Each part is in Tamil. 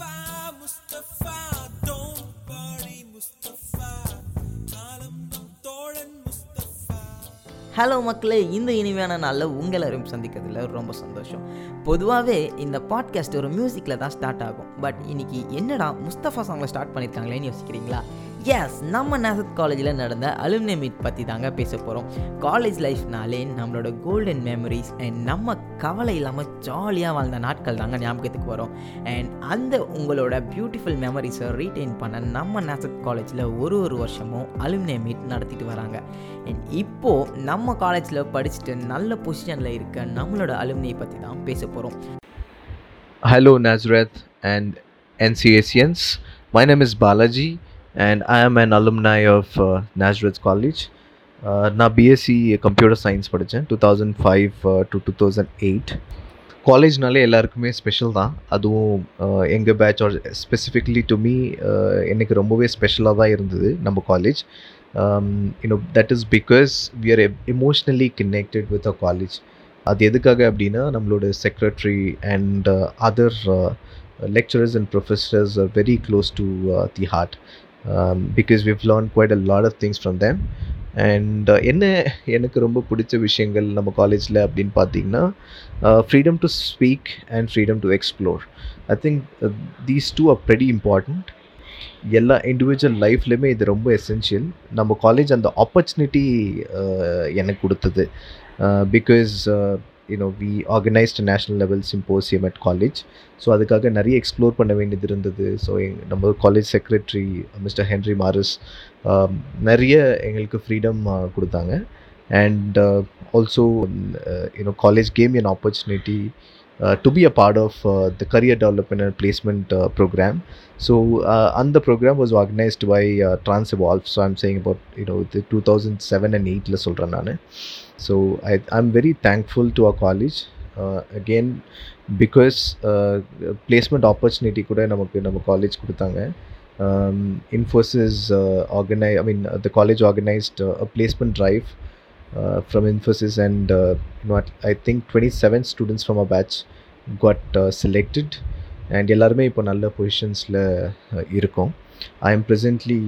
Mustafa, Mustafa, don't worry, Mustafa. Hello மக்களே இந்த இனிமையான நாளில் உங்கள் எல்லாரையும் சந்திக்கிறதுல ரொம்ப சந்தோஷம். பொதுவாகவே இந்த பாட்காஸ்ட் ஒரு மியூசிக்கில் தான் ஸ்டார்ட் ஆகும். பட் இன்னைக்கு என்னடா முஸ்தஃபா சாங்கில் ஸ்டார்ட் பண்ணியிருக்காங்களேன்னு யோசிக்கிறீங்களா? எஸ் நம்ம நேசத் காலேஜில் நடந்த அலுமினிய மீட் பற்றி தாங்க பேச போகிறோம் காலேஜ் லைஃப்னாலே நம்மளோட கோல்டன் மெமரிஸ் அண்ட் நம்ம கவலை இல்லாமல் ஜாலியாக வாழ்ந்த நாட்கள் தாங்க ஞாபகத்துக்கு வரும். அண்ட் அந்த உங்களோட பியூட்டிஃபுல் மெமரிஸை ரீட்டைன் பண்ண நம்ம நேசத் காலேஜில் ஒரு ஒரு வருஷமும் அலுமினிய மீட் நடத்திட்டு வராங்க. அண்ட் இப்போது நம்ம நம்ம காலேஜில் படிச்சுட்டு நல்ல பொசிஷனில் இருக்க நம்மளோட அலுமினியை பற்றி தான் பேச போகிறோம் hello Nazareth and NCACians. My name is Balaji, and I am an alumni of uh, Nazareth College. Uh, நான் பிஎஸ்சி கம்ப்யூட்டர் சயின்ஸ் படித்தேன் two thousand five to two thousand eight காலேஜ்னாலே எல்லாருக்குமே ஸ்பெஷல் தான். அதுவும் எங்கள் batch or specifically to me எனக்கு ரொம்பவே ஸ்பெஷலாக தான் இருந்தது நம்ம college you know that is because we are emotionally connected with a college அது எதுக்காக அப்படின்னா நம்மளோட secretary and other lecturers and professors are very close to the heart because we learn quite a lot of things from them and uh, என்ன எனக்கு ரொம்ப பிடிச்ச விஷயங்கள் நம்ம காலேஜில் அப்படின்னு பார்த்தீங்கன்னா freedom to speak and freedom to explore I think these two are very important எல்லா இண்டிவிஜுவல் லைஃப்லையுமே இது ரொம்ப எசென்ஷியல் நம்ம காலேஜ் அந்த ஆப்பர்ச்சுனிட்டி uh, எனக்கு கொடுத்தது. Uh, because you know we organised national level symposium at college so அதுக்காக நிறைய எக்ஸ்ப்ளோர் பண்ண வேண்டியது இருந்தது. ஸோ எங் நம்ம college secretary mister Henry Morris நிறைய எங்களுக்கு ஃப்ரீடம் கொடுத்தாங்க. And also you know college came an opportunity to be a part of the career development and placement program so அந்த program was organised by trans evolve so I'm saying about you know two thousand seven and எயிட்டில் சொல்கிறேன் நான் so I I'm very thankful to a college again because placement opportunity கூட நமக்கு நம்ம காலேஜ் கொடுத்தாங்க Infosys ஆர்கனை I mean the college organised a placement drive from Infosys and you know I think twenty seven students from a batch got selected and எல்லாருமே இப்போ நல்ல பொசிஷன்ஸில் இருக்கோம். I am presently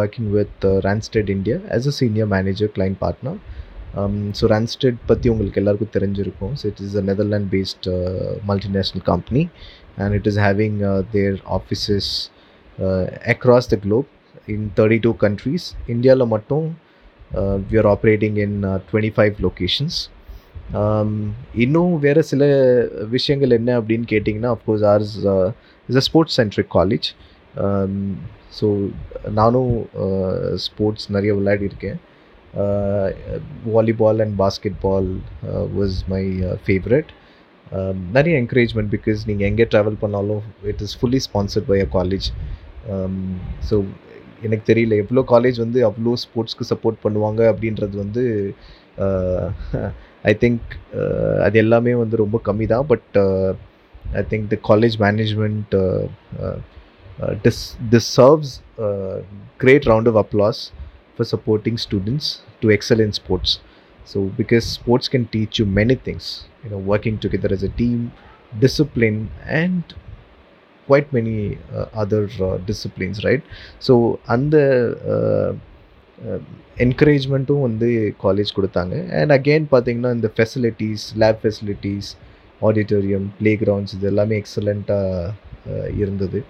working with Randstad India as a senior manager client partner so Randstad பற்றி உங்களுக்கு எல்லாருக்கும் தெரிஞ்சிருக்கும். So it is a Netherland based multinational company and it is having their offices across the globe in thirty two countries இந்தியாவில் மட்டும் we are operating in twenty five locations இன்னும் வேறு சில விஷயங்கள் என்ன அப்படின்னு கேட்டிங்கன்னா of course ours is a sports centric college so நானும் uh, ஸ்போர்ட்ஸ் நிறைய விளையாடிருக்கேன் volleyball and basketball was my favourite நிறைய என்கரேஜ்மெண்ட் பிகாஸ் நீங்கள் எங்கே ட்ராவல் பண்ணாலும் it is fully sponsored by a college so எனக்கு தெரியல எவ்வளோ காலேஜ் வந்து அவ்வளோ ஸ்போர்ட்ஸ்க்கு சப்போர்ட் பண்ணுவாங்க அப்படின்றது வந்து ஐ திங்க் அது எல்லாமே வந்து ரொம்ப கம்மி தான் but I think the college management this this great round of applause for supporting students to excel in sports so because sports can teach you many things you know working together as a team discipline and quite many uh, other right disciplines, right? So, அந்த uh, uh, என்கரேஜ்மெண்ட்டும் வந்து காலேஜ் கொடுத்தாங்க. அண்ட் அகெயின் பார்த்தீங்கன்னா இந்த facilities lab facilities auditorium play grounds இது எல்லாமே எக்ஸலண்ட்டாக இருந்தது.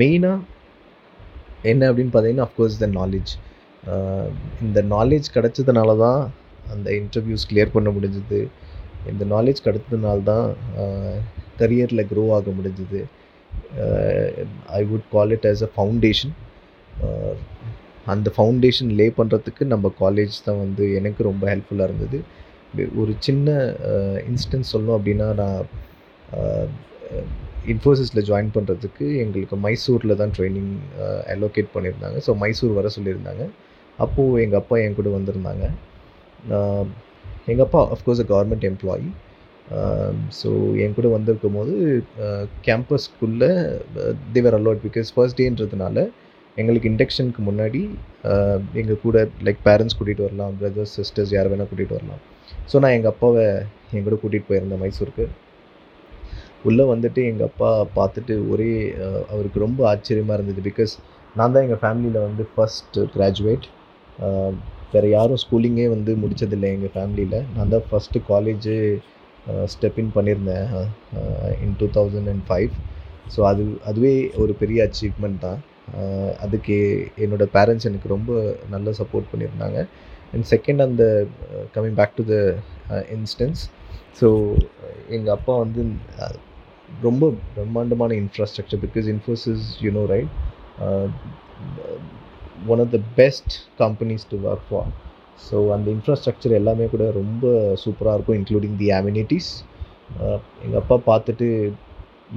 மெயினாக என்ன அப்படின்னு பார்த்தீங்கன்னா அஃப்கோர்ஸ் த நாலேஜ் இந்த நாலேஜ் கிடச்சதுனால தான் அந்த இன்டர்வியூஸ் கிளியர் பண்ண முடிஞ்சுது. இந்த நாலேஜ் கிடச்சதுனால தான் கரியரில் க்ரோ ஆக முடிஞ்சுது. I would call it as a foundation அந்த ஃபவுண்டேஷன் லே பண்ணுறதுக்கு நம்ம காலேஜ் தான் வந்து எனக்கு ரொம்ப ஹெல்ப்ஃபுல்லாக இருந்தது. ஒரு சின்ன uh, இன்ஸ்டன்ஸ் சொல்லணும் அப்படின்னா நான் uh, இன்ஃபோசிஸில் ஜாயின் பண்ணுறதுக்கு எங்களுக்கு மைசூரில் தான் ட்ரைனிங் அலோகேட் uh, பண்ணியிருந்தாங்க. ஸோ மைசூர் வர சொல்லியிருந்தாங்க. அப்போது எங்கள் அப்பா என் கூட வந்திருந்தாங்க. எங்கள் அப்பா of course a government employee Um, so என் கூட வந்திருக்கும் போது கேம்பஸ்க்குள்ளே uh, Thevar uh, allot because first டேன்றதுனால எங்களுக்கு இண்டக்ஷனுக்கு முன்னாடி uh, எங்கள் கூட லைக் பேரண்ட்ஸ் கூட்டிகிட்டு வரலாம் பிரதர்ஸ் சிஸ்டர்ஸ் யார் வேணால் கூட்டிகிட்டு வரலாம். ஸோ நான் எங்கள் அப்பாவை என் கூட கூட்டிகிட்டு போயிருந்தேன் மைசூருக்கு. உள்ளே வந்துட்டு எங்கள் அப்பா பார்த்துட்டு ஒரே அவருக்கு ரொம்ப ஆச்சரியமாக இருந்தது பிகாஸ் நான் தான் எங்கள் ஃபேமிலியில் வந்து ஃபஸ்ட் கிராஜுவேட் வேறு யாரும் ஸ்கூலிங்கே வந்து முடித்ததில்லை எங்கள் ஃபேமிலியில் நான் தான் ஃபஸ்ட்டு காலேஜு ஸ்டெப் இன் பண்ணியிருந்தேன். In two thousand and five so அது அதுவே ஒரு பெரிய அச்சீவ்மெண்ட் தான். அதுக்கு என்னோடய பேரண்ட்ஸ் எனக்கு ரொம்ப நல்ல சப்போர்ட் பண்ணியிருந்தாங்க. அண்ட் செகண்ட் அந்த coming back to the instance so எங்கள் அப்பா வந்து ரொம்ப பிரம்மாண்டமான infrastructure because Infosys you know right one of the best companies to work for so அந்த இன்ஃப்ராஸ்ட்ரக்சர் எல்லாமே கூட ரொம்ப சூப்பராக இருக்கும் இன்க்ளூடிங் தி அம்யூனிட்டிஸ் எங்கள் அப்பா பார்த்துட்டு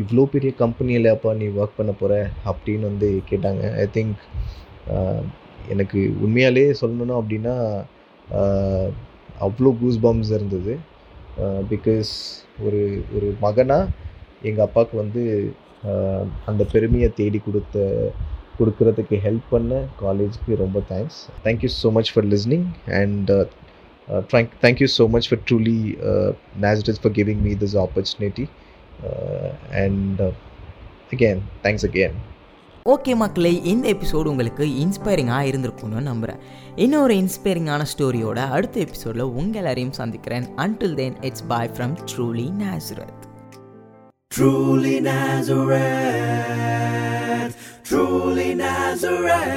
இவ்வளோ பெரிய கம்பெனியில் அப்பா நீ ஒர்க் பண்ண போகிற அப்படின்னு வந்து கேட்டாங்க. ஐ திங்க் uh, எனக்கு உண்மையாலே சொல்லணும் அப்படின்னா அவ்வளோ கூஸ் பம்ஸ் இருந்தது. Uh, பிகாஸ் ஒரு ஒரு மகனாக எங்கள் அப்பாவுக்கு வந்து uh, அந்த பெருமையை தேடி கொடுத்த கொடுக்கறதுக்கு ஹெல்ப் பண்ண காலேஜ்க்கு ரொம்ப thanks thank you so much for listening and thank thank you so much for Truly Nazareth for giving me this opportunity and again thanks again okay மக்களே இந்த எபிசோடு உங்களுக்கு இன்ஸ்பைரிங்காக இருந்திருக்கும்னு நம்புகிறேன் இன்னொரு இன்ஸ்பைரிங்கான ஸ்டோரியோட அடுத்த எபிசோடில் உங்கள் எல்லாரையும் சந்திக்கிறேன். Until then it's bye from Truly Nazareth Truly Nazareth, truly Nazareth.